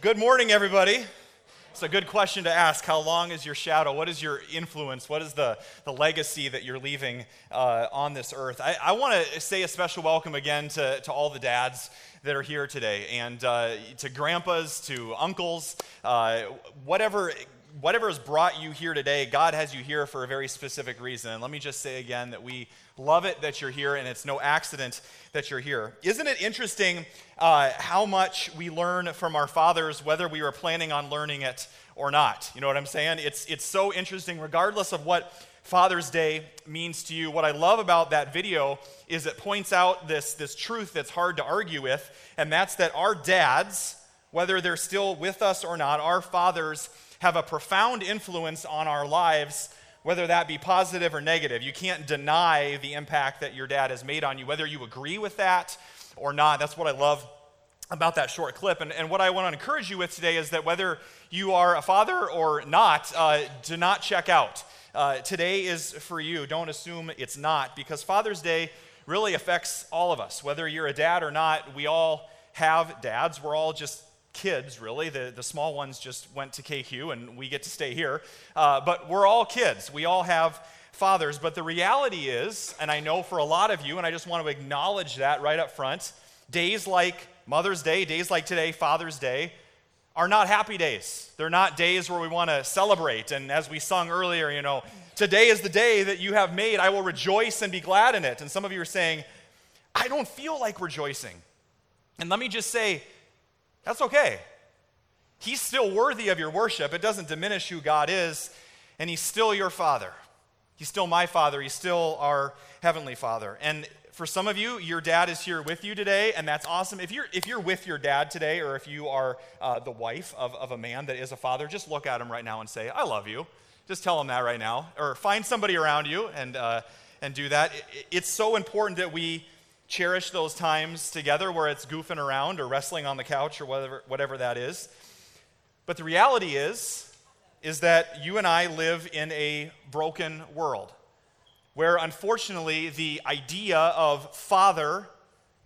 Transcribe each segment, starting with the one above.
Good morning, everybody. It's a good question to ask. How long is your shadow? What is your influence? What is the, the legacy that you're leaving uh, on this earth? I, I want to say a special welcome again to, to all the dads that are here today, and uh, to grandpas, to uncles, uh, whatever whatever has brought you here today, God has you here for a very specific reason. And let me just say again that we love it that you're here, and it's no accident that you're here. Isn't it interesting uh, how much we learn from our fathers, whether we were planning on learning it or not? You know what I'm saying? It's, it's so interesting, regardless of what Father's Day means to you. What I love about that video is it points out this, this truth that's hard to argue with, and that's that our dads, whether they're still with us or not, our fathers, have a profound influence on our lives, whether that be positive or negative. You can't deny the impact that your dad has made on you, whether you agree with that or not. That's what I love about that short clip. And, and what I want to encourage you with today is that whether you are a father or not, uh, do not check out. Uh, today is for you. Don't assume it's not, because Father's Day really affects all of us. Whether you're a dad or not, we all have dads. We're all just kids, really. The, the small ones just went to KQ and we get to stay here. Uh, but we're all kids. We all have fathers. But the reality is, and I know for a lot of you, and I just want to acknowledge that right up front, days like Mother's Day, days like today, Father's Day, are not happy days. They're not days where we want to celebrate. And as we sung earlier, you know, today is the day that you have made. I will rejoice and be glad in it. And some of you are saying, I don't feel like rejoicing. And let me just say, that's okay. He's still worthy of your worship. It doesn't diminish who God is, and He's still your Father. He's still my Father. He's still our Heavenly Father. And for some of you, your dad is here with you today, and that's awesome. If you're, if you're with your dad today, or if you are uh, the wife of, of a man that is a father, just look at him right now and say, I love you. Just tell him that right now. Or find somebody around you and, uh, and do that. It, it's so important that we cherish those times together where it's goofing around or wrestling on the couch or whatever, whatever that is. But the reality is, is that you and I live in a broken world where unfortunately the idea of father,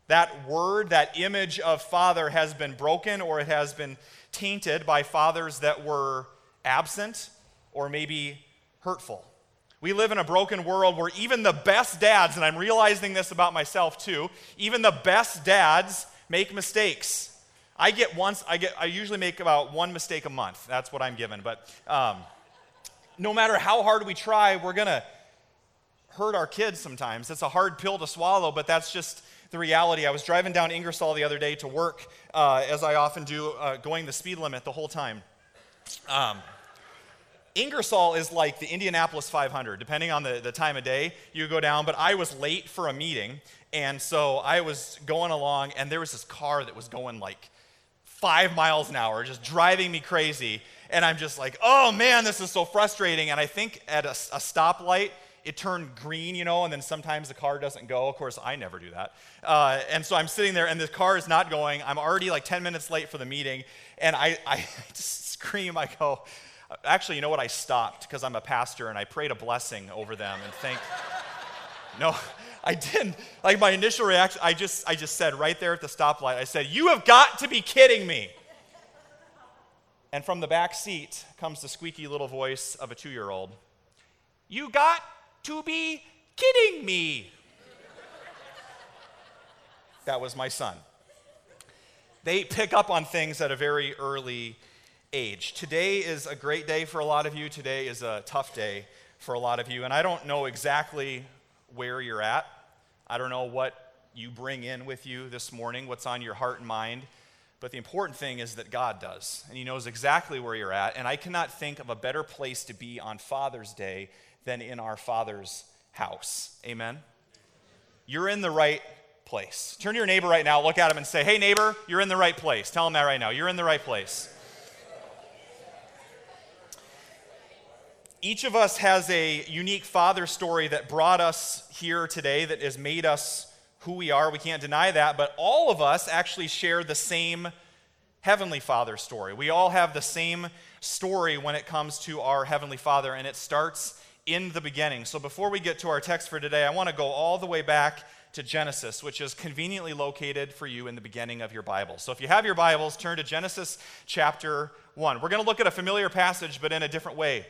that word, that image of father has been broken or it has been tainted by fathers that were absent or maybe hurtful. We live in a broken world where even the best dads, and I'm realizing this about myself too, even the best dads make mistakes. I get once, I get, I usually make about one mistake a month. That's what I'm given. But um, no matter how hard we try, we're gonna hurt our kids sometimes. It's a hard pill to swallow, but that's just the reality. I was driving down Ingersoll the other day to work, uh, as I often do, uh, going the speed limit the whole time. Um, Ingersoll is like the Indianapolis 500. Depending on the, the time of day, you go down. But I was late for a meeting, and so I was going along, and there was this car that was going like five miles an hour, just driving me crazy. And I'm just like, oh man, this is so frustrating. And I think at a, a stoplight, it turned green, you know, and then sometimes the car doesn't go. Of course, I never do that. Uh, and so I'm sitting there, and the car is not going. I'm already like 10 minutes late for the meeting, and I, I just scream, I go, Actually, you know what? I stopped because I'm a pastor and I prayed a blessing over them and thank. no, I didn't. Like my initial reaction, I just, I just said right there at the stoplight, I said, You have got to be kidding me. And from the back seat comes the squeaky little voice of a two year old You got to be kidding me. that was my son. They pick up on things at a very early age. Today is a great day for a lot of you. Today is a tough day for a lot of you. And I don't know exactly where you're at. I don't know what you bring in with you this morning, what's on your heart and mind. But the important thing is that God does. And He knows exactly where you're at. And I cannot think of a better place to be on Father's Day than in our Father's house. Amen? You're in the right place. Turn to your neighbor right now, look at him, and say, Hey, neighbor, you're in the right place. Tell him that right now. You're in the right place. Each of us has a unique father story that brought us here today, that has made us who we are. We can't deny that. But all of us actually share the same Heavenly Father story. We all have the same story when it comes to our Heavenly Father, and it starts in the beginning. So before we get to our text for today, I want to go all the way back to Genesis, which is conveniently located for you in the beginning of your Bible. So if you have your Bibles, turn to Genesis chapter 1. We're going to look at a familiar passage, but in a different way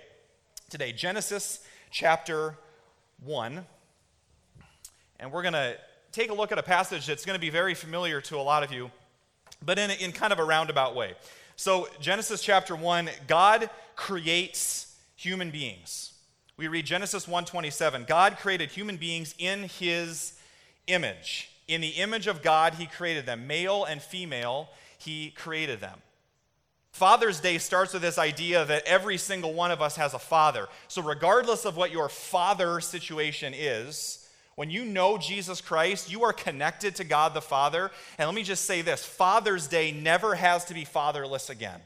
today. Genesis chapter 1. And we're going to take a look at a passage that's going to be very familiar to a lot of you, but in, in kind of a roundabout way. So, Genesis chapter 1, God creates human beings. We read Genesis 1:27. God created human beings in his image. In the image of God, He created them. Male and female, He created them. Father's Day starts with this idea that every single one of us has a father. So, regardless of what your father situation is, when you know Jesus Christ, you are connected to God the Father. And let me just say this Father's Day never has to be fatherless again.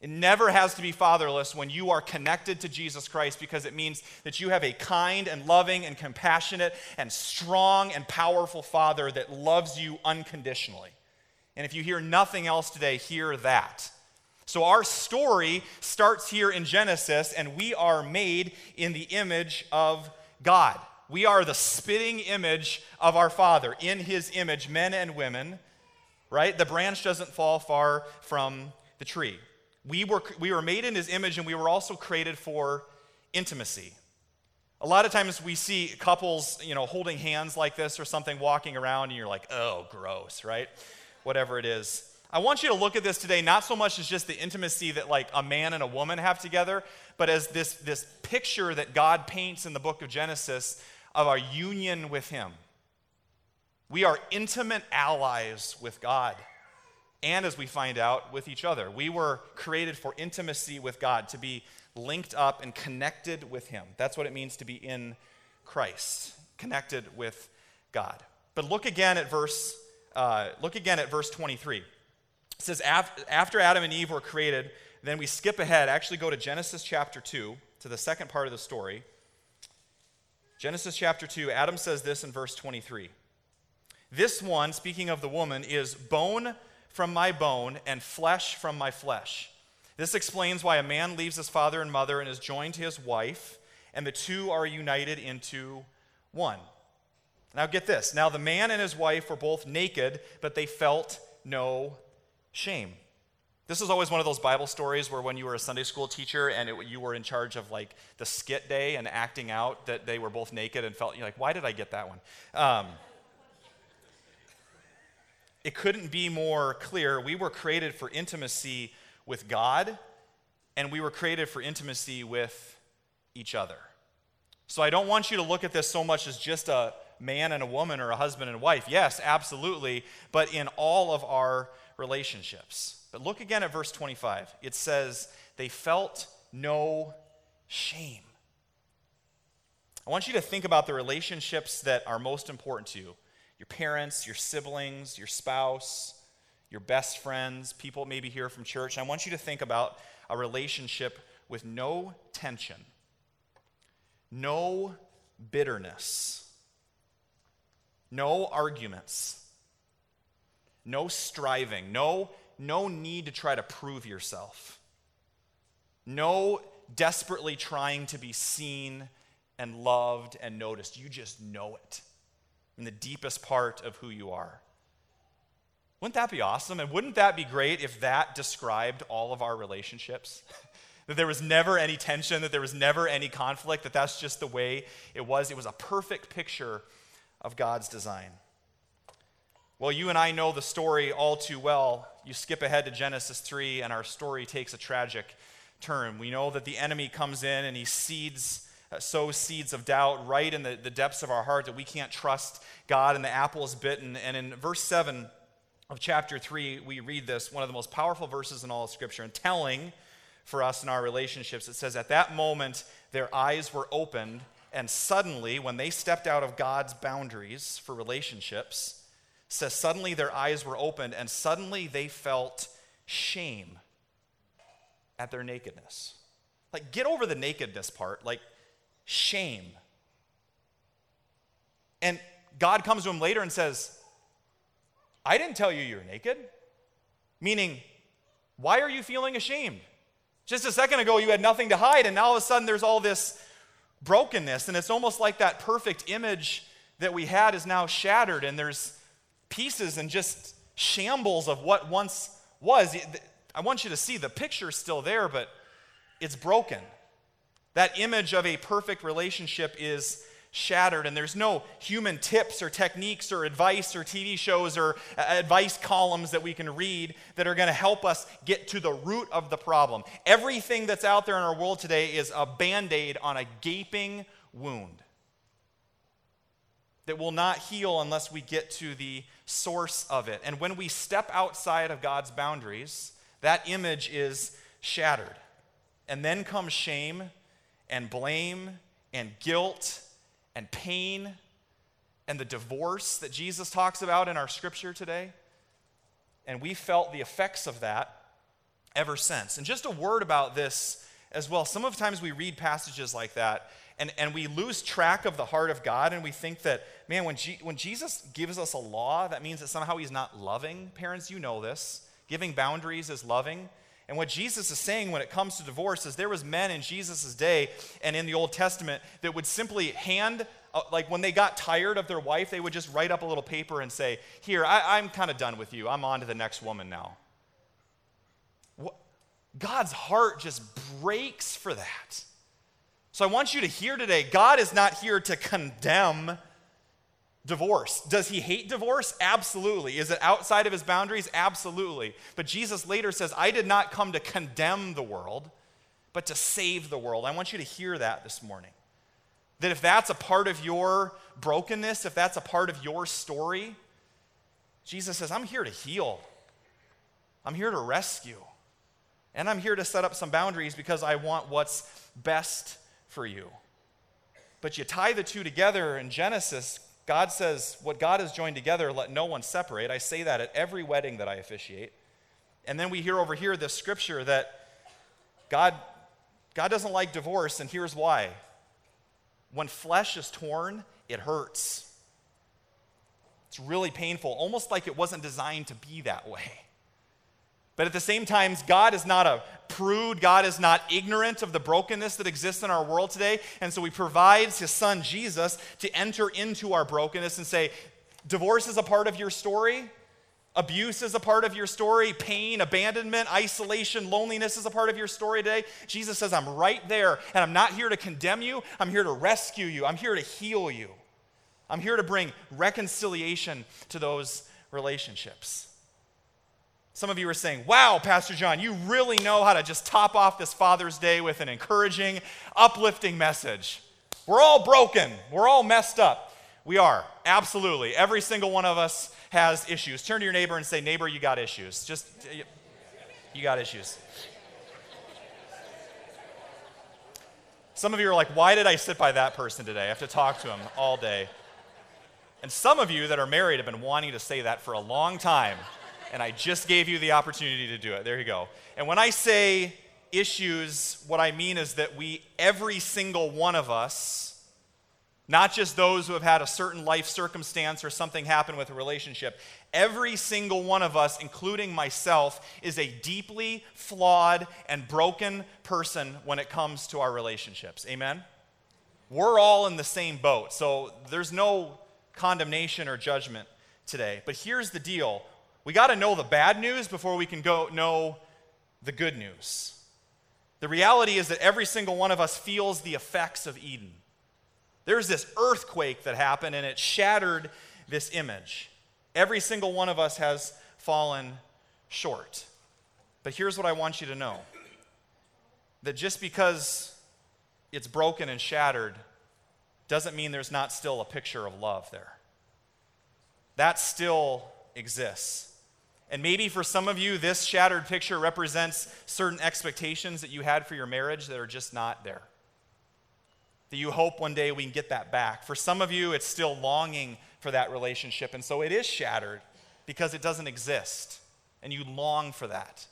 It never has to be fatherless when you are connected to Jesus Christ because it means that you have a kind and loving and compassionate and strong and powerful Father that loves you unconditionally. And if you hear nothing else today, hear that. So, our story starts here in Genesis, and we are made in the image of God. We are the spitting image of our Father. In His image, men and women, right? The branch doesn't fall far from the tree. We were, we were made in his image and we were also created for intimacy. A lot of times we see couples, you know, holding hands like this or something walking around and you're like, oh, gross, right? Whatever it is. I want you to look at this today not so much as just the intimacy that like a man and a woman have together, but as this, this picture that God paints in the book of Genesis of our union with him. We are intimate allies with God and as we find out, with each other. We were created for intimacy with God, to be linked up and connected with Him. That's what it means to be in Christ, connected with God. But look again at verse, uh, look again at verse 23. It says, after Adam and Eve were created, then we skip ahead, actually go to Genesis chapter 2, to the second part of the story. Genesis chapter 2, Adam says this in verse 23. This one, speaking of the woman, is bone from my bone and flesh from my flesh. This explains why a man leaves his father and mother and is joined to his wife, and the two are united into one. Now, get this. Now, the man and his wife were both naked, but they felt no shame. This is always one of those Bible stories where when you were a Sunday school teacher and it, you were in charge of like the skit day and acting out that they were both naked and felt, you're like, why did I get that one? Um, it couldn't be more clear. We were created for intimacy with God, and we were created for intimacy with each other. So I don't want you to look at this so much as just a man and a woman or a husband and wife. Yes, absolutely, but in all of our relationships. But look again at verse 25. It says, They felt no shame. I want you to think about the relationships that are most important to you your parents, your siblings, your spouse, your best friends, people maybe here from church. I want you to think about a relationship with no tension, no bitterness, no arguments, no striving, no, no need to try to prove yourself, no desperately trying to be seen and loved and noticed. You just know it in the deepest part of who you are. Wouldn't that be awesome? And wouldn't that be great if that described all of our relationships? that there was never any tension, that there was never any conflict, that that's just the way it was. It was a perfect picture of God's design. Well, you and I know the story all too well. You skip ahead to Genesis 3, and our story takes a tragic turn. We know that the enemy comes in and he seeds uh, sows seeds of doubt right in the, the depths of our heart that we can't trust God and the apple is bitten. And in verse 7 of chapter 3, we read this, one of the most powerful verses in all of Scripture, and telling for us in our relationships. It says, At that moment, their eyes were opened, and suddenly, when they stepped out of God's boundaries for relationships, says, Suddenly their eyes were opened, and suddenly they felt shame at their nakedness. Like, get over the nakedness part. Like, shame. And God comes to him later and says, I didn't tell you you're naked. Meaning, why are you feeling ashamed? Just a second ago, you had nothing to hide, and now all of a sudden there's all this brokenness. And it's almost like that perfect image that we had is now shattered, and there's pieces and just shambles of what once was. I want you to see the picture's still there, but it's broken. That image of a perfect relationship is shattered, and there's no human tips or techniques or advice or TV shows or uh, advice columns that we can read that are going to help us get to the root of the problem. Everything that's out there in our world today is a band aid on a gaping wound that will not heal unless we get to the source of it. And when we step outside of God's boundaries, that image is shattered. And then comes shame and blame and guilt and pain and the divorce that Jesus talks about in our scripture today. And we felt the effects of that ever since. And just a word about this as well. Some of the times we read passages like that and, and we lose track of the heart of God and we think that, man, when, G- when Jesus gives us a law, that means that somehow he's not loving. Parents, you know this. Giving boundaries is loving. And what Jesus is saying when it comes to divorce is there was men in Jesus' day and in the Old Testament that would simply hand, uh, like when they got tired of their wife, they would just write up a little paper and say, Here, I, am kind of done with you. I'm on to the next woman now. What? God's heart just breaks for that. So I want you to hear today God is not here to condemn divorce. Does he hate divorce? Absolutely. Is it outside of his boundaries? Absolutely. But Jesus later says, I did not come to condemn the world, but to save the world. I want you to hear that this morning. That if that's a part of your brokenness, if that's a part of your story, Jesus says, I'm here to heal. I'm here to rescue. And I'm here to set up some boundaries because I want what's best for you. But you tie the two together in Genesis, God says, What God has joined together, let no one separate. I say that at every wedding that I officiate. And then we hear over here this scripture that God, God doesn't like divorce, and here's why. When flesh is torn, it hurts. It's really painful, almost like it wasn't designed to be that way. But at the same time, God is not a prude. God is not ignorant of the brokenness that exists in our world today. And so he provides his son Jesus to enter into our brokenness and say, divorce is a part of your story. Abuse is a part of your story. Pain, abandonment, isolation, loneliness is a part of your story today. Jesus says, I'm right there, and I'm not here to condemn you. I'm here to rescue you. I'm here to heal you. I'm here to bring reconciliation to those relationships. Some of you are saying, Wow, Pastor John, you really know how to just top off this Father's Day with an encouraging, uplifting message. We're all broken, we're all messed up. We are, absolutely. Every single one of us has issues. Turn to your neighbor and say, Neighbor, you got issues. Just, uh, you got issues. Some of you are like, Why did I sit by that person today? I have to talk to him all day. And some of you that are married have been wanting to say that for a long time and I just gave you the opportunity to do it. There you go. And when I say issues, what I mean is that we, every single one of us, not just those who have had a certain life circumstance or something happen with a relationship, every single one of us, including myself, is a deeply flawed and broken person when it comes to our relationships. Amen? We're all in the same boat, so there's no condemnation or judgment today. But here's the deal we got to know the bad news before we can go know the good news. The reality is that every single one of us feels the effects of Eden. There's this earthquake that happened and it shattered this image. Every single one of us has fallen short. But here's what I want you to know that just because it's broken and shattered doesn't mean there's not still a picture of love there. That still exists. And maybe for some of you, this shattered picture represents certain expectations that you had for your marriage that are just not there. That you hope one day we can get that back. For some of you, it's still longing for that relationship. And so it is shattered because it doesn't exist. And you long for that.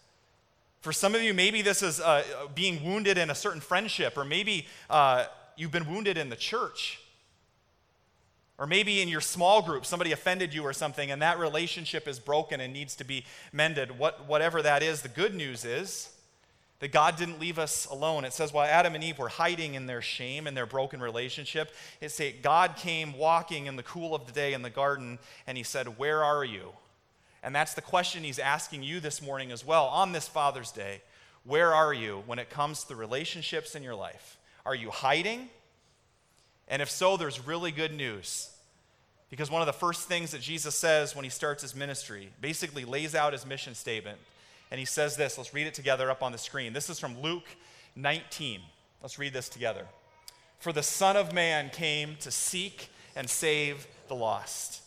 For some of you, maybe this is uh, being wounded in a certain friendship, or maybe uh, you've been wounded in the church. Or maybe in your small group, somebody offended you or something, and that relationship is broken and needs to be mended. What, whatever that is, the good news is that God didn't leave us alone. It says while Adam and Eve were hiding in their shame and their broken relationship, it says God came walking in the cool of the day in the garden and he said, "Where are you?" And that's the question he's asking you this morning as well on this Father's Day. Where are you when it comes to the relationships in your life? Are you hiding? And if so, there's really good news. Because one of the first things that Jesus says when he starts his ministry basically lays out his mission statement and he says this. Let's read it together up on the screen. This is from Luke 19. Let's read this together. For the Son of Man came to seek and save the lost,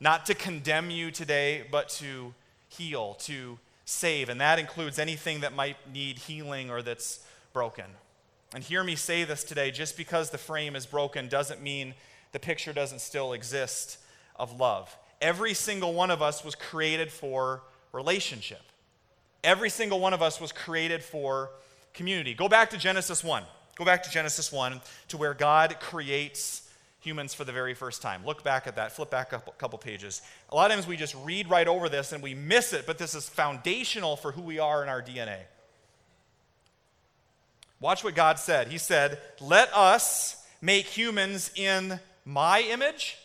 not to condemn you today, but to heal, to save. And that includes anything that might need healing or that's broken. And hear me say this today just because the frame is broken doesn't mean the picture doesn't still exist of love. Every single one of us was created for relationship. Every single one of us was created for community. Go back to Genesis 1. Go back to Genesis 1 to where God creates humans for the very first time. Look back at that. Flip back a couple pages. A lot of times we just read right over this and we miss it, but this is foundational for who we are in our DNA. Watch what God said. He said, Let us make humans in my image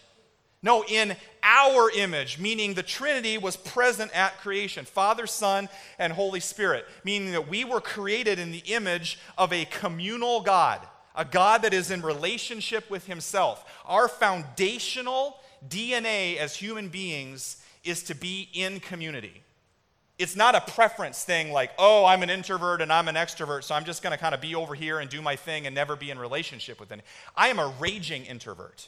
no, in our image, meaning the Trinity was present at creation Father, Son, and Holy Spirit, meaning that we were created in the image of a communal God, a God that is in relationship with Himself. Our foundational DNA as human beings is to be in community. It's not a preference thing like, oh, I'm an introvert and I'm an extrovert, so I'm just going to kind of be over here and do my thing and never be in relationship with anyone. I am a raging introvert.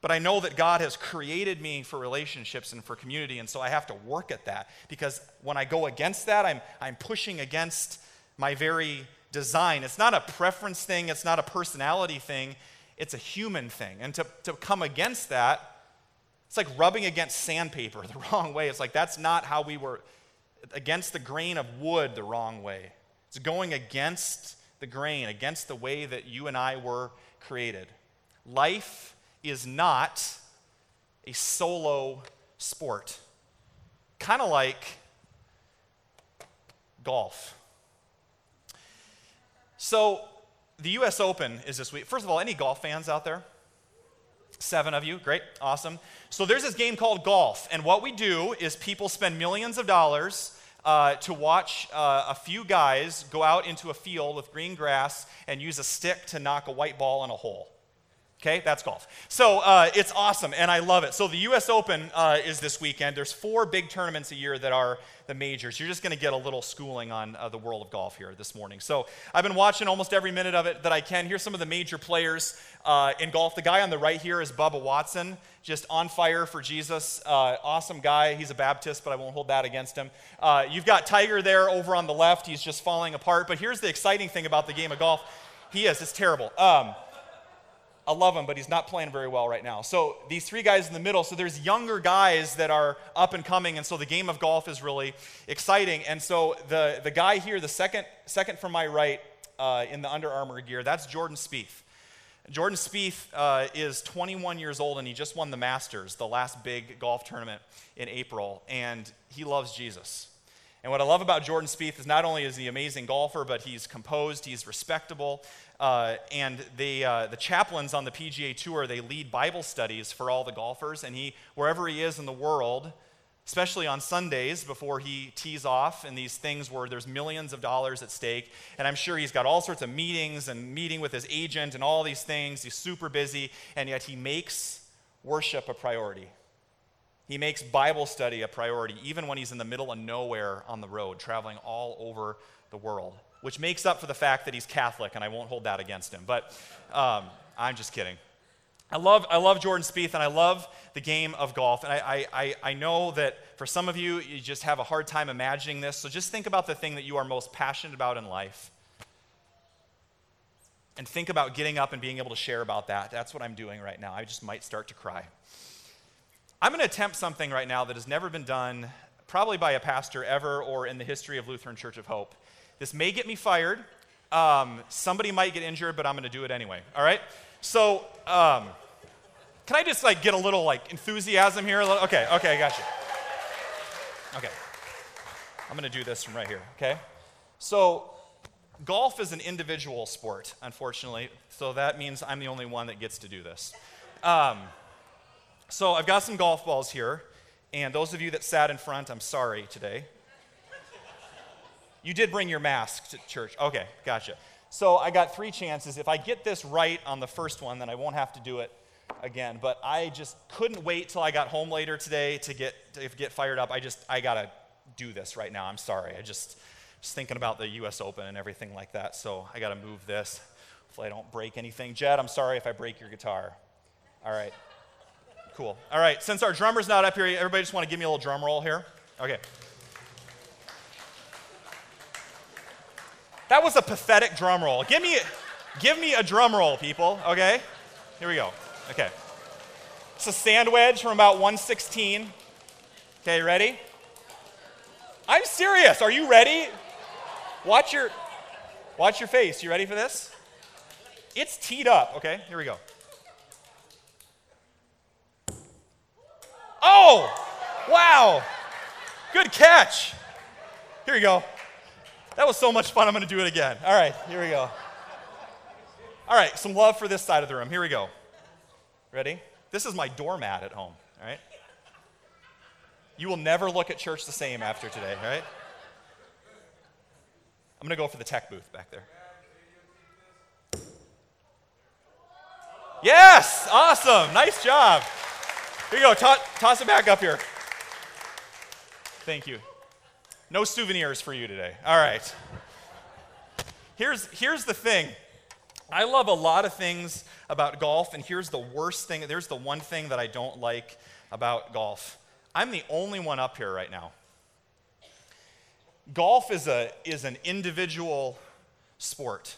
But I know that God has created me for relationships and for community, and so I have to work at that because when I go against that, I'm, I'm pushing against my very design. It's not a preference thing, it's not a personality thing, it's a human thing. And to, to come against that, it's like rubbing against sandpaper the wrong way. It's like that's not how we were, against the grain of wood the wrong way. It's going against the grain, against the way that you and I were created. Life is not a solo sport. Kind of like golf. So, the US Open is this week. First of all, any golf fans out there? Seven of you, great, awesome. So, there's this game called golf, and what we do is people spend millions of dollars uh, to watch uh, a few guys go out into a field with green grass and use a stick to knock a white ball in a hole. Okay, that's golf. So uh, it's awesome, and I love it. So the U.S. Open uh, is this weekend. There's four big tournaments a year that are the majors. You're just going to get a little schooling on uh, the world of golf here this morning. So I've been watching almost every minute of it that I can. Here's some of the major players uh, in golf. The guy on the right here is Bubba Watson, just on fire for Jesus. Uh, awesome guy. He's a Baptist, but I won't hold that against him. Uh, you've got Tiger there over on the left. He's just falling apart. But here's the exciting thing about the game of golf. He is. It's terrible. Um, I love him, but he's not playing very well right now. So these three guys in the middle, so there's younger guys that are up and coming, and so the game of golf is really exciting. And so the, the guy here, the second, second from my right uh, in the Under Armour gear, that's Jordan Spieth. Jordan Spieth uh, is 21 years old, and he just won the Masters, the last big golf tournament in April, and he loves Jesus. And what I love about Jordan Spieth is not only is he an amazing golfer, but he's composed, he's respectable, uh, and they, uh, the chaplains on the PGA Tour, they lead Bible studies for all the golfers. And he, wherever he is in the world, especially on Sundays before he tees off and these things where there's millions of dollars at stake. And I'm sure he's got all sorts of meetings and meeting with his agent and all these things. He's super busy, and yet he makes worship a priority. He makes Bible study a priority, even when he's in the middle of nowhere on the road, traveling all over the world which makes up for the fact that he's Catholic, and I won't hold that against him. But um, I'm just kidding. I love, I love Jordan Spieth, and I love the game of golf. And I, I, I know that for some of you, you just have a hard time imagining this. So just think about the thing that you are most passionate about in life. And think about getting up and being able to share about that. That's what I'm doing right now. I just might start to cry. I'm going to attempt something right now that has never been done, probably by a pastor ever or in the history of Lutheran Church of Hope. This may get me fired. Um, somebody might get injured, but I'm going to do it anyway. All right? So, um, can I just like get a little like enthusiasm here? Okay, okay, I got you. Okay. I'm going to do this from right here, okay? So, golf is an individual sport, unfortunately, so that means I'm the only one that gets to do this. Um, so, I've got some golf balls here, and those of you that sat in front, I'm sorry today. You did bring your mask to church. Okay, gotcha. So, I got three chances. If I get this right on the first one, then I won't have to do it again. But I just couldn't wait till I got home later today to get, to get fired up. I just, I got to do this right now. I'm sorry. I just just thinking about the U.S. Open and everything like that. So I got to move this. Hopefully I don't break anything. Jed, I'm sorry if I break your guitar. All right. Cool. All right. Since our drummer's not up here, everybody just want to give me a little drum roll here. Okay. That was a pathetic drum roll. Give me, give me a drum roll, people. Okay. Here we go. Okay. It's a sand wedge from about 116. Okay, ready? I'm serious. Are you ready? Watch your watch your face. You ready for this? It's teed up. Okay, here we go. Oh! Wow! Good catch. Here we go. That was so much fun. I'm going to do it again. All right, here we go. All right, some love for this side of the room. Here we go. Ready? This is my doormat at home, all right? You will never look at church the same after today, all right? I'm going to go for the tech booth back there. Yes! Awesome. Nice job. Here you go. Toss, toss it back up here. Thank you. No souvenirs for you today. All right. Here's, here's the thing I love a lot of things about golf, and here's the worst thing. There's the one thing that I don't like about golf. I'm the only one up here right now. Golf is, a, is an individual sport.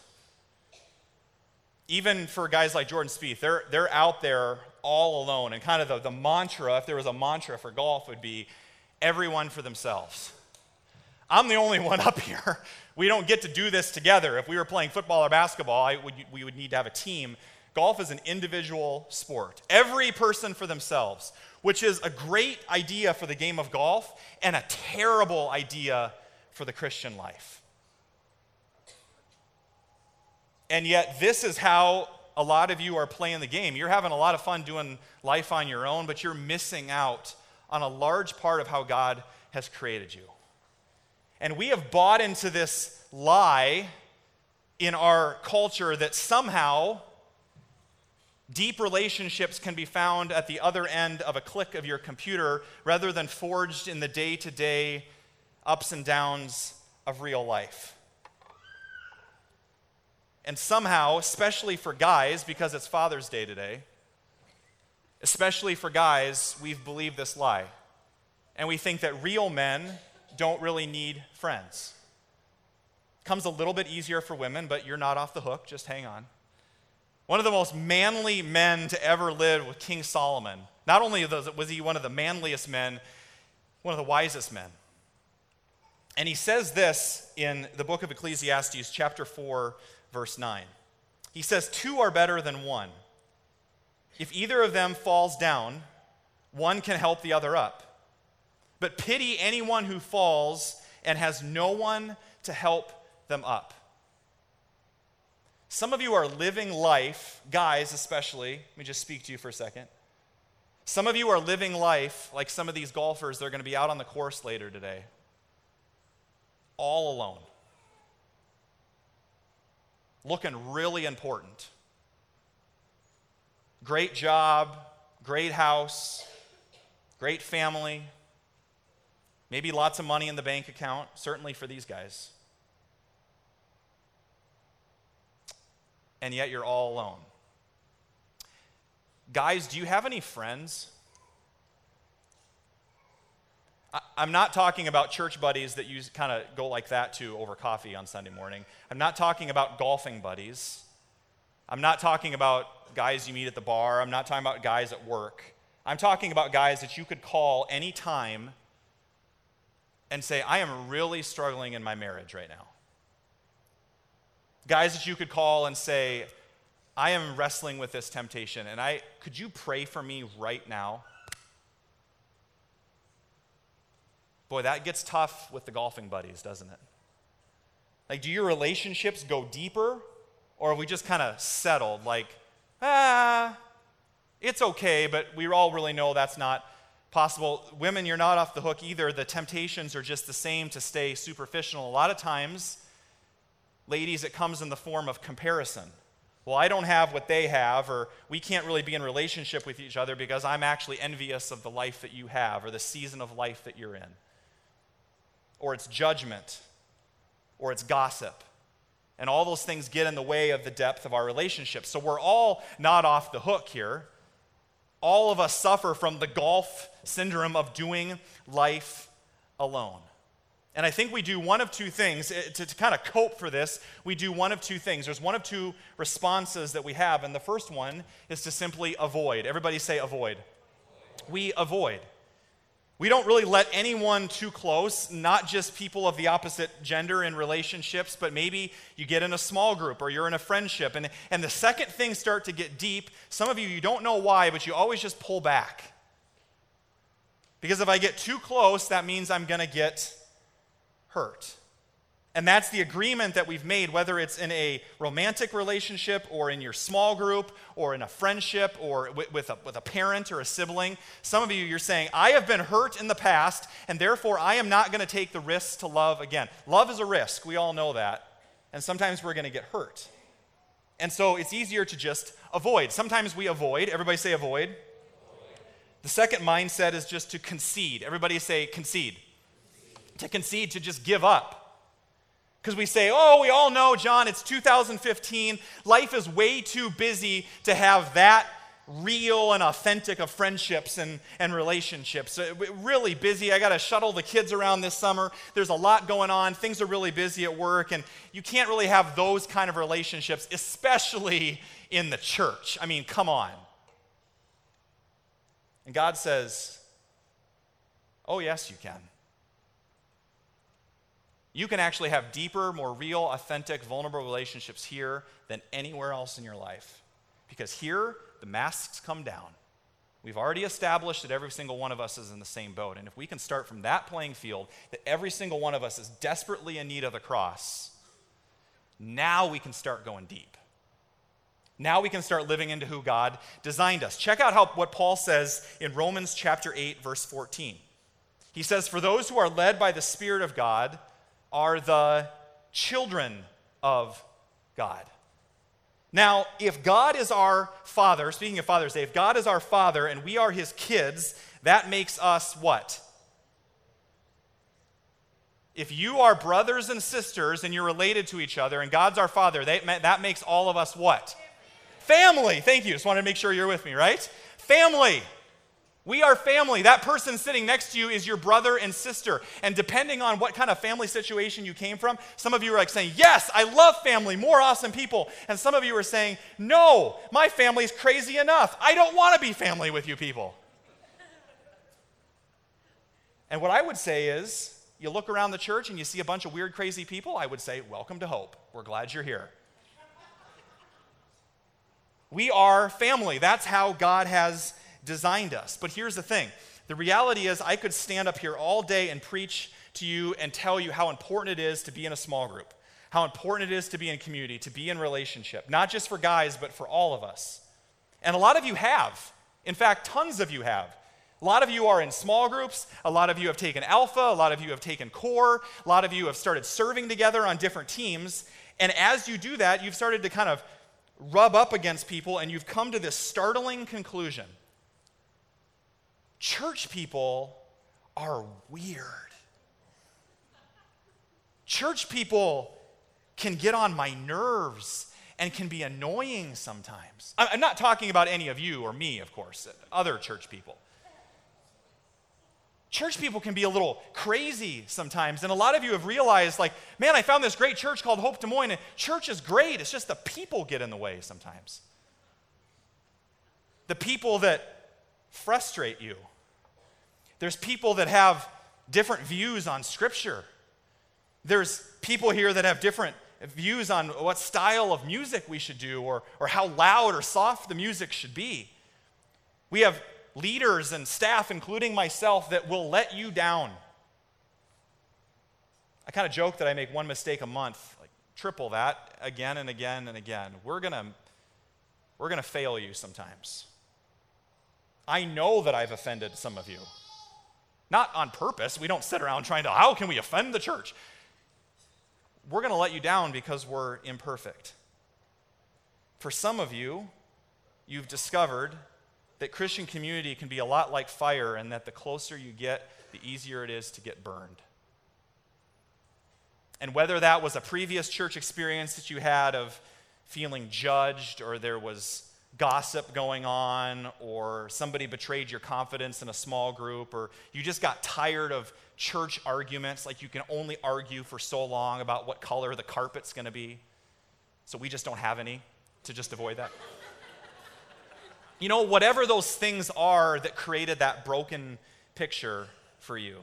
Even for guys like Jordan Spieth, they're, they're out there all alone. And kind of the, the mantra, if there was a mantra for golf, would be everyone for themselves. I'm the only one up here. We don't get to do this together. If we were playing football or basketball, would, we would need to have a team. Golf is an individual sport. Every person for themselves which is a great idea for the game of golf and a terrible idea for the Christian life. And yet, this is how a lot of you are playing the game. You're having a lot of fun doing life on your own, but you're missing out on a large part of how God has created you. And we have bought into this lie in our culture that somehow Deep relationships can be found at the other end of a click of your computer rather than forged in the day to day ups and downs of real life. And somehow, especially for guys, because it's Father's Day today, especially for guys, we've believed this lie. And we think that real men don't really need friends. Comes a little bit easier for women, but you're not off the hook. Just hang on. One of the most manly men to ever live was King Solomon. Not only was he one of the manliest men, one of the wisest men. And he says this in the book of Ecclesiastes, chapter 4, verse 9. He says, Two are better than one. If either of them falls down, one can help the other up. But pity anyone who falls and has no one to help them up. Some of you are living life, guys especially. Let me just speak to you for a second. Some of you are living life like some of these golfers that are going to be out on the course later today, all alone, looking really important. Great job, great house, great family, maybe lots of money in the bank account, certainly for these guys. and yet you're all alone. Guys, do you have any friends? I'm not talking about church buddies that you kind of go like that to over coffee on Sunday morning. I'm not talking about golfing buddies. I'm not talking about guys you meet at the bar. I'm not talking about guys at work. I'm talking about guys that you could call anytime and say, I am really struggling in my marriage right now. Guys that you could call and say, I am wrestling with this temptation, and I could you pray for me right now? Boy, that gets tough with the golfing buddies, doesn't it? Like, do your relationships go deeper, or have we just kind of settled? Like, ah, it's okay, but we all really know that's not possible. Women, you're not off the hook either. The temptations are just the same to stay superficial. A lot of times, ladies, it comes in the form of comparison. Well, I don't have what they have, or we can't really be in relationship with each other because I'm actually envious of the life that you have or the season of life that you're in. Or it's judgment, or it's gossip. And all those things get in the way of the depth of our relationship. So we're all not off the hook here. All of us suffer from the golf syndrome of doing life alone. And I think we do one of two things eh, to, to kind of cope for this. We do one of two things. There's one of two responses that we have, and the first one is to simply avoid. Everybody say avoid. We avoid. We don't really let anyone too close, not just people of the opposite gender in relationships, but maybe you get in a small group or you're in a friendship. And, and the second things start to get deep, some of you, you don't know why, but you always just pull back. Because if I get too close, that means I'm going to get hurt. And that's the agreement that we've made, whether it's in a romantic relationship or in your small group or in a friendship or with, a, with a parent or a sibling. Some of you, you're saying, I have been hurt in the past, and therefore I am not going to take the risk to love again. Love is a risk. We all know that. And sometimes we're going to get hurt. And so it's easier to just avoid. Sometimes we avoid. Everybody say avoid. avoid. The second mindset is just to concede. Everybody say concede to concede, to just give up. Because we say, oh, we all know, John, it's 2015. Life is way too busy to have that real and authentic of friendships and, and relationships. Really busy. I got to shuttle the kids around this summer. There's a lot going on. Things are really busy at work, and you can't really have those kind of relationships, especially in the church. I mean, come on. And God says, oh, yes, you can. You can actually have deeper, more real, authentic, vulnerable relationships here than anywhere else in your life. Because here, the masks come down. We've already established that every single one of us is in the same boat. And if we can start from that playing field, that every single one of us is desperately in need of the cross, now we can start going deep. Now we can start living into who God designed us. Check out how, what Paul says in Romans chapter 8, verse 14. He says, For those who are led by the Spirit of God, are the children of God. Now, if God is our father, speaking of Father's Day, if God is our father and we are his kids, that makes us what? If you are brothers and sisters and you're related to each other and God's our father, that makes all of us what? Family. Thank you. Just wanted to make sure you're with me, right? Family. We are family. That person sitting next to you is your brother and sister. And depending on what kind of family situation you came from, some of you are like saying, Yes, I love family, more awesome people. And some of you are saying, No, my family's crazy enough. I don't want to be family with you people. and what I would say is, you look around the church and you see a bunch of weird, crazy people, I would say, Welcome to Hope. We're glad you're here. We are family. That's how God has designed us. But here's the thing the reality is, I could stand up here all day and preach to you and tell you how important it is to be in a small group, how important it is to be in community, to be in relationship, not just for guys, but for all of us. And a lot of you have. In fact, tons of you have. A lot of you are in small groups. A lot of you have taken Alpha. A lot of you have taken Core. A lot of you have started serving together on different teams. And as you do that, you've started to kind of rub up against people and you've come to this startling conclusion Church people are weird. Church people can get on my nerves and can be annoying sometimes. I'm not talking about any of you or me, of course, other church people. Church people can be a little crazy sometimes. And a lot of you have realized, like, man, I found this great church called Hope Des Moines, and church is great. It's just the people get in the way sometimes. The people that frustrate you. There's people that have different views on Scripture. There's people here that have different views on what style of music we should do or, or how loud or soft the music should be. We have leaders and staff, including myself, that will let you down. I kind of joke that I make one mistake a month, like triple that again and again and again. We're going to we're going to fail you sometimes. I know that I've offended some of you. Not on purpose. We don't sit around trying to, how can we offend the church? We're going to let you down because we're imperfect. For some of you, you've discovered that Christian community can be a lot like fire, and that the closer you get, the easier it is to get burned. And whether that was a previous church experience that you had of feeling judged, or there was gossip going on, or somebody betrayed your confidence in a small group, or you just got tired of church arguments, like you can only argue for so long about what color the carpet's gonna be. So we just don't have any to just avoid that. you know, whatever those things are that created that broken picture for you.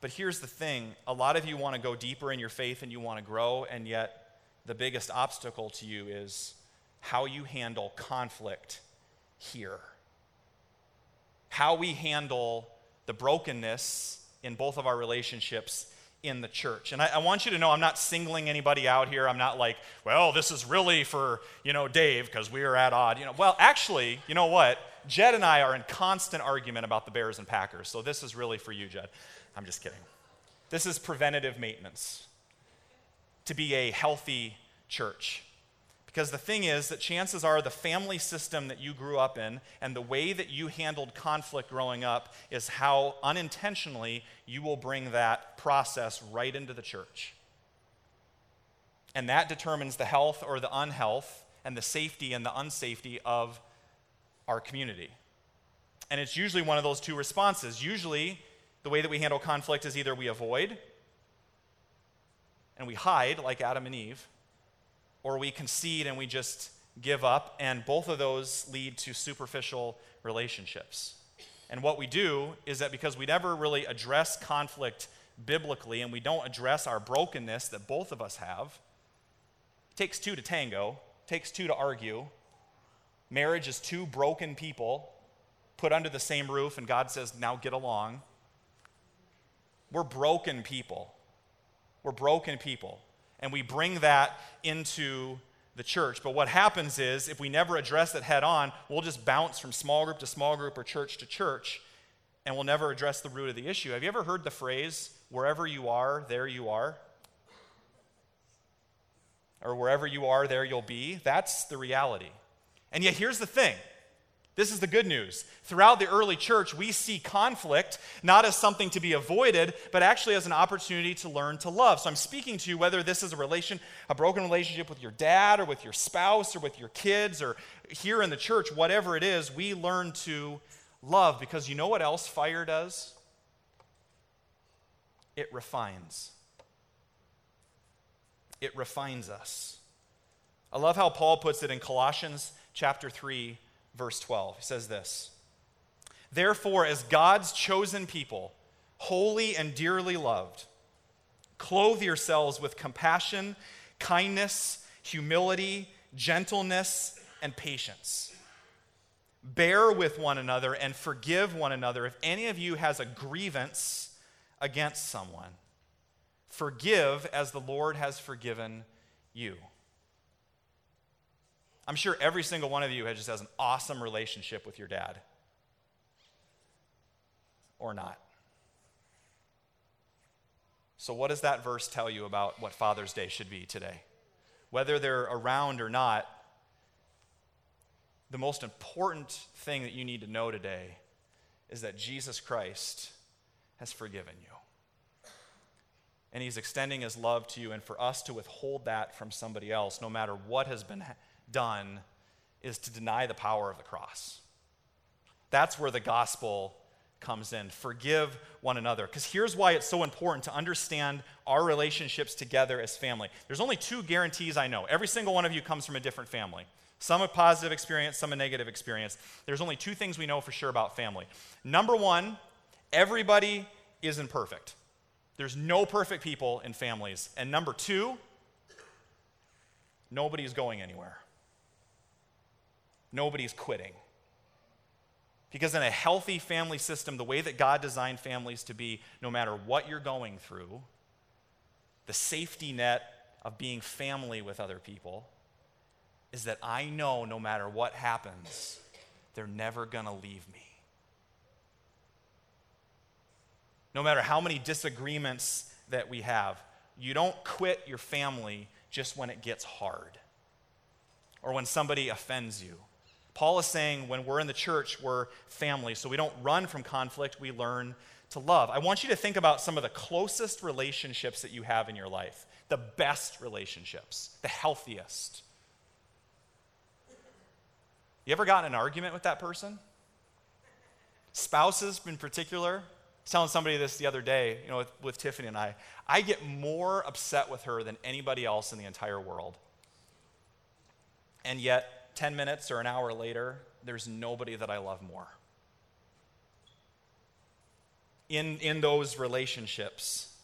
But here's the thing a lot of you want to go deeper in your faith and you want to grow, and yet the biggest obstacle to you is how you handle conflict here. How we handle the brokenness in both of our relationships in the church. And I, I, want you to know I'm not singling anybody out here. I'm not like, well, this is really for, you know, Dave because we are at odd. You know, well, actually, you know what? Jed and I are in constant argument about the Bears and Packers. So this is really for you, Jed. I'm just kidding. This is preventative maintenance to be a healthy church. Because the thing is that chances are the family system that you grew up in and the way that you handled conflict growing up is how unintentionally you will bring that process right into the church. And that determines the health or the unhealth and the safety and the unsafety of our community. And it's usually one of those two responses. Usually, the way that we handle conflict is either we avoid and we hide, like Adam and Eve, or we concede and we just give up, and both of those lead to superficial relationships. And what we do is that because we never really address conflict biblically and we don't address our brokenness that both of us have, it takes two to tango, takes two to argue. Marriage is two broken people put under the same roof, and God says, now get along. We're broken people. We're broken people and we bring that into the church. But what happens is, if we never address it head on, we'll just bounce from small group to small group or church to church, and we'll never address the root of the issue. Have you ever heard the phrase, wherever you are, there you are? Or wherever you are, there you'll be? That's the reality. And yet, here's the thing this is the good news. Throughout the early church, we see conflict not as something to be avoided, but actually as an opportunity to learn to love. So I'm speaking to you whether this is a relation, a broken relationship with your dad or with your spouse or with your kids or here in the church, whatever it is, we learn to love because you know what else fire does? It refines. It refines us. I love how Paul puts it in Colossians chapter 3 verse 12. He says this Therefore, as God's chosen people, holy and dearly loved, clothe yourselves with compassion, kindness, humility, gentleness, and patience. Bear with one another and forgive one another if any of you has a grievance against someone. Forgive as the Lord has forgiven you. I'm sure every single one of you just has an awesome relationship with your dad. Or not. So, what does that verse tell you about what Father's Day should be today? Whether they're around or not, the most important thing that you need to know today is that Jesus Christ has forgiven you. And he's extending his love to you, and for us to withhold that from somebody else, no matter what has been done is to deny the power of the cross. That's where the gospel comes in. Forgive one another. Because here's why it's so important to understand our relationships together as family. There's only two guarantees I know. Every single one of you comes from a different family. Some a positive experience, some a negative experience. There's only two things we know for sure about family. Number one, everybody isn't perfect. There's no perfect people in families. And number two, nobody's going anywhere nobody's quitting. Because in a healthy family system, the way that God designed families to be, no matter what you're going through, the safety net of being family with other people is that I know no matter what happens, they're never going to leave me. No matter how many disagreements that we have, you don't quit your family just when it gets hard or when somebody offends you. Paul is saying when we're in the church, we're family. So we don't run from conflict, we learn to love. I want you to think about some of the closest relationships that you have in your life, the best relationships, the healthiest. You ever gotten an argument with that person? Spouses, in particular. I was telling somebody this the other day, you know, with, with Tiffany and I. I get more upset with her than anybody else in the entire world. And yet, 10 minutes or an hour later, there's nobody that I love more. In, in those relationships,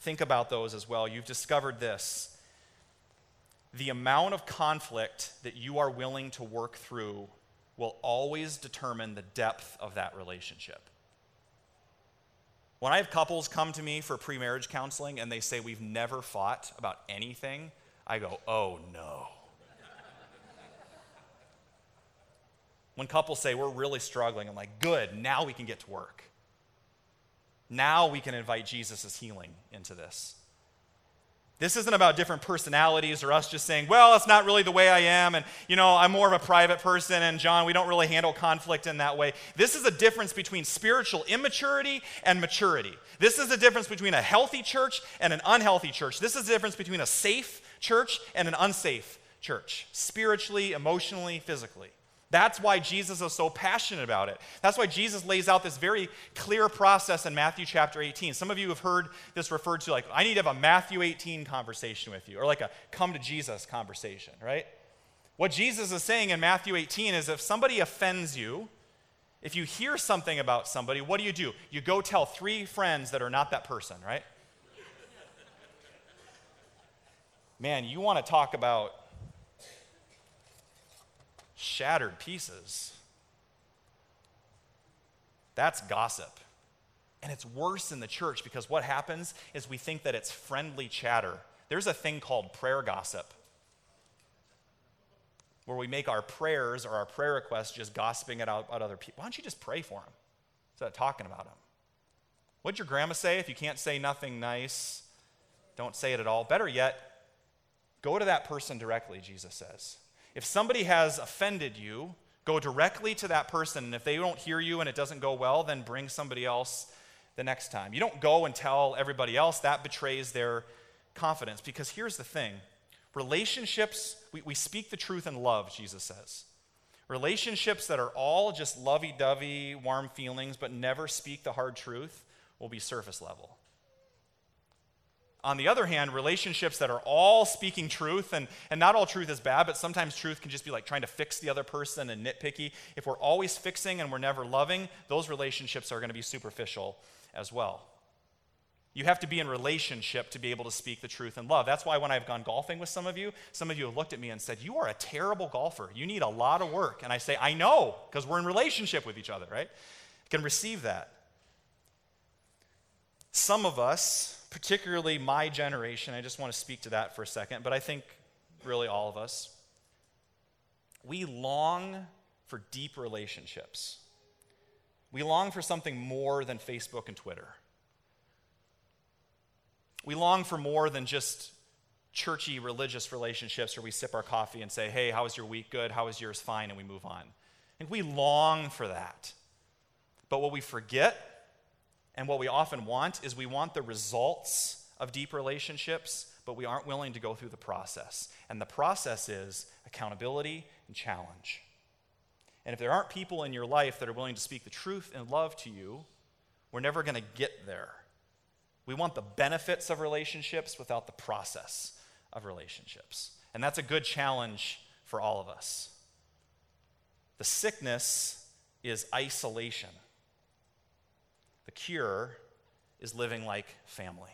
think about those as well. You've discovered this. The amount of conflict that you are willing to work through will always determine the depth of that relationship. When I have couples come to me for pre marriage counseling and they say, We've never fought about anything, I go, Oh no. When couples say, We're really struggling, I'm like, Good, now we can get to work. Now we can invite Jesus' healing into this. This isn't about different personalities or us just saying, well, it's not really the way I am, and you know, I'm more of a private person, and John, we don't really handle conflict in that way. This is a difference between spiritual immaturity and maturity. This is a difference between a healthy church and an unhealthy church. This is the difference between a safe church and an unsafe church, spiritually, emotionally, physically. That's why Jesus is so passionate about it. That's why Jesus lays out this very clear process in Matthew chapter 18. Some of you have heard this referred to like, I need to have a Matthew 18 conversation with you, or like a come to Jesus conversation, right? What Jesus is saying in Matthew 18 is if somebody offends you, if you hear something about somebody, what do you do? You go tell three friends that are not that person, right? Man, you want to talk about shattered pieces. That's gossip. And it's worse in the church because what happens is we think that it's friendly chatter. There's a thing called prayer gossip where we make our prayers or our prayer requests just gossiping about, other people. Why don't you just pray for them instead of talking about them? What'd your grandma say? If you can't say nothing nice, don't say it at all. Better yet, go to that person directly, Jesus says. If somebody has offended you, go directly to that person. And if they don't hear you and it doesn't go well, then bring somebody else the next time. You don't go and tell everybody else, that betrays their confidence. Because here's the thing relationships, we, we speak the truth in love, Jesus says. Relationships that are all just lovey dovey, warm feelings, but never speak the hard truth will be surface level. On the other hand, relationships that are all speaking truth, and, and not all truth is bad, but sometimes truth can just be like trying to fix the other person and nitpicky. If we're always fixing and we're never loving, those relationships are going to be superficial as well. You have to be in relationship to be able to speak the truth and love. That's why when I've gone golfing with some of you, some of you have looked at me and said, You are a terrible golfer. You need a lot of work. And I say, I know, because we're in relationship with each other, right? I can receive that. Some of us, particularly my generation, I just want to speak to that for a second, but I think really all of us, we long for deep relationships. We long for something more than Facebook and Twitter. We long for more than just churchy religious relationships where we sip our coffee and say, hey, how was your week? Good. How was yours? Fine. And we move on. And we long for that. But what we forget and what we often want is we want the results of deep relationships, but we aren't willing to go through the process. And the process is accountability and challenge. And if there aren't people in your life that are willing to speak the truth and love to you, we're never going to get there. We want the benefits of relationships without the process of relationships. And that's a good challenge for all of us. The sickness is isolation. The cure is living like family.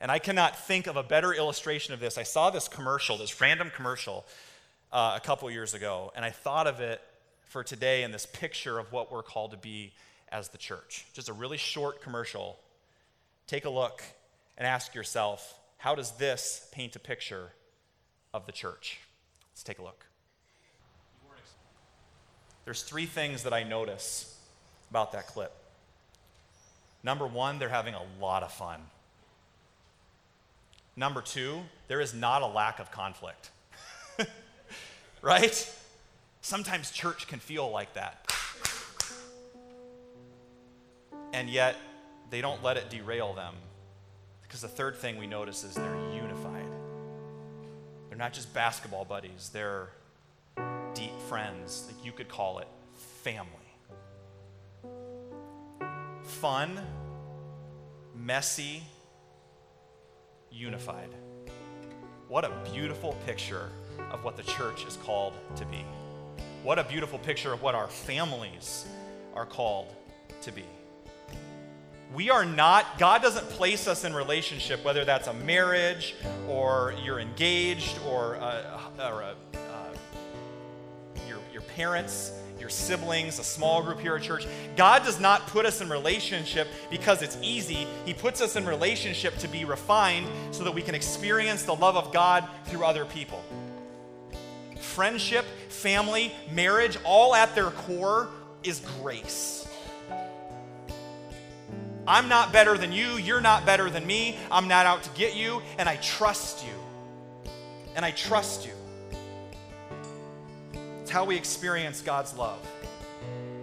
And I cannot think of a better illustration of this. I saw this commercial, this random commercial, uh, a couple years ago, and I thought of it for today in this picture of what we're called to be as the church. Just a really short commercial. Take a look and ask yourself how does this paint a picture of the church? Let's take a look. There's three things that I notice about that clip. Number one, they're having a lot of fun. Number two, there is not a lack of conflict. right? Sometimes church can feel like that. And yet, they don't let it derail them. Because the third thing we notice is they're unified. They're not just basketball buddies, they're deep friends. Like you could call it family. Fun, messy, unified. What a beautiful picture of what the church is called to be. What a beautiful picture of what our families are called to be. We are not, God doesn't place us in relationship, whether that's a marriage or you're engaged or, a, or uh, your, your parents, your siblings, a small group here at church. God does not put us in relationship because it's easy. He puts us in relationship to be refined so that we can experience the love of God through other people. Friendship, family, marriage, all at their core is grace. I'm not better than you. You're not better than me. I'm not out to get you. And I trust you. And I trust you. It's how we experience God's love,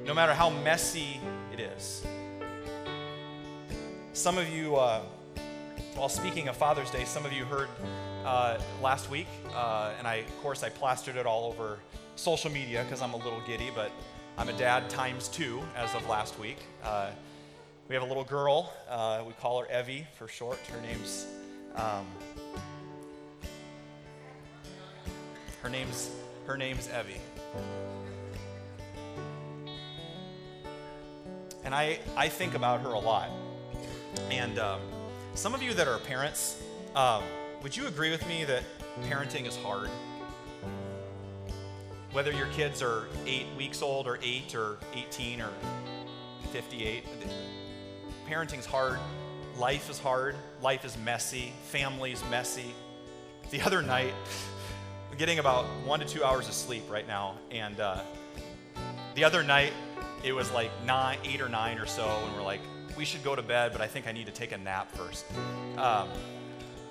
no matter how messy it is. Some of you, uh, while speaking of Father's Day, some of you heard uh, last week, uh, and I, of course, I plastered it all over social media because I'm a little giddy, but I'm a dad times two as of last week. Uh, we have a little girl. Uh, we call her Evie for short. Her name's um, her name's her name's Evie. And I, I think about her a lot. And um, some of you that are parents, um, would you agree with me that parenting is hard? Whether your kids are eight weeks old, or eight, or 18, or 58, parenting's hard. Life is hard. Life is messy. Family's messy. The other night, getting about one to two hours of sleep right now. And uh, the other night, it was like nine, eight or nine or so, and we're like, we should go to bed, but I think I need to take a nap first. Um,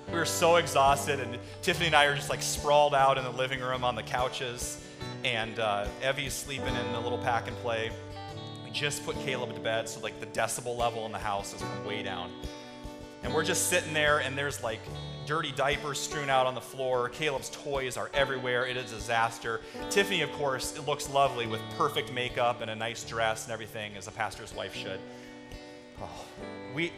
we were so exhausted, and Tiffany and I are just like sprawled out in the living room on the couches, and uh, Evie's sleeping in the little pack and play We just put Caleb to bed, so like the decibel level in the house come way down. And we're just sitting there, and there's like dirty diapers strewn out on the floor. Caleb's toys are everywhere. It is a disaster. Tiffany, of course, looks lovely with perfect makeup and a nice dress and everything, as a pastor's wife should. Oh, we,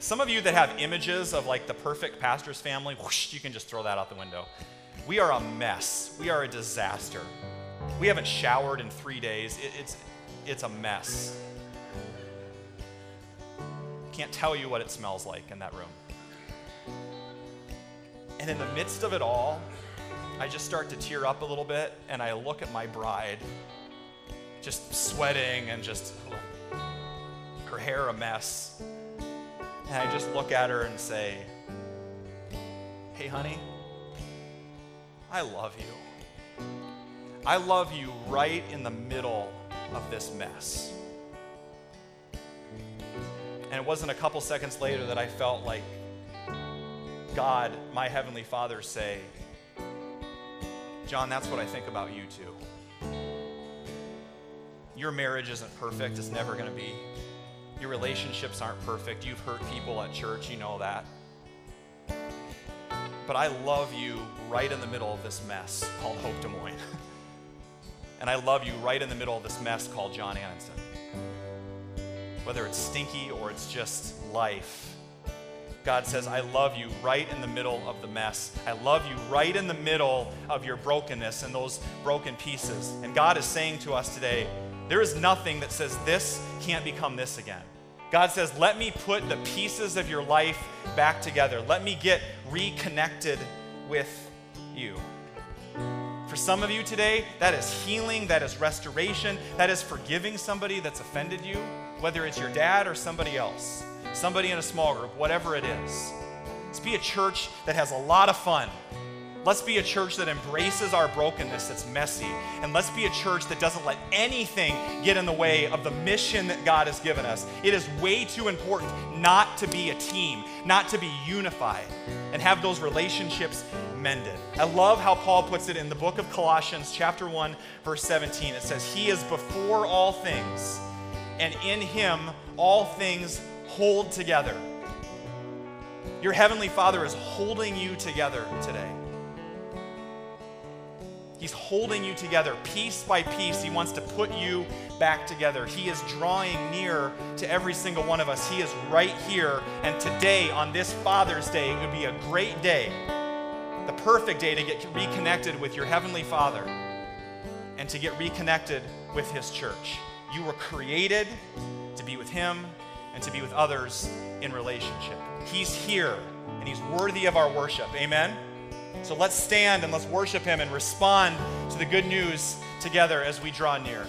some of you that have images of like the perfect pastor's family, whoosh, you can just throw that out the window. We are a mess. We are a disaster. We haven't showered in three days. It, it's it's a mess. Can't tell you what it smells like in that room. And in the midst of it all, I just start to tear up a little bit and I look at my bride just sweating and just her hair a mess. And I just look at her and say, Hey, honey, I love you. I love you right in the middle of this mess. And it wasn't a couple seconds later that I felt like God, my Heavenly Father, say, John, that's what I think about you too. Your marriage isn't perfect, it's never going to be. Your relationships aren't perfect. You've hurt people at church, you know that. But I love you right in the middle of this mess called Hope Des Moines. And I love you right in the middle of this mess called John Annenson. Whether it's stinky or it's just life, God says, I love you right in the middle of the mess. I love you right in the middle of your brokenness and those broken pieces. And God is saying to us today, there is nothing that says this can't become this again. God says, let me put the pieces of your life back together. Let me get reconnected with you. For some of you today, that is healing, that is restoration, that is forgiving somebody that's offended you, whether it's your dad or somebody else, somebody in a small group, whatever it is. Let's be a church that has a lot of fun. Let's be a church that embraces our brokenness that's messy. And let's be a church that doesn't let anything get in the way of the mission that God has given us. It is way too important not to be a team, not to be unified, and have those relationships mended. I love how Paul puts it in the book of Colossians, chapter 1, verse 17. It says, He is before all things, and in Him all things hold together. Your Heavenly Father is holding you together today. He's holding you together piece by piece. He wants to put you back together. He is drawing near to every single one of us. He is right here. And today, on this Father's Day, it would be a great day, the perfect day to get reconnected with your Heavenly Father and to get reconnected with His church. You were created to be with Him and to be with others in relationship. He's here and He's worthy of our worship. Amen. So let's stand and let's worship Him and respond to the good news together as we draw near.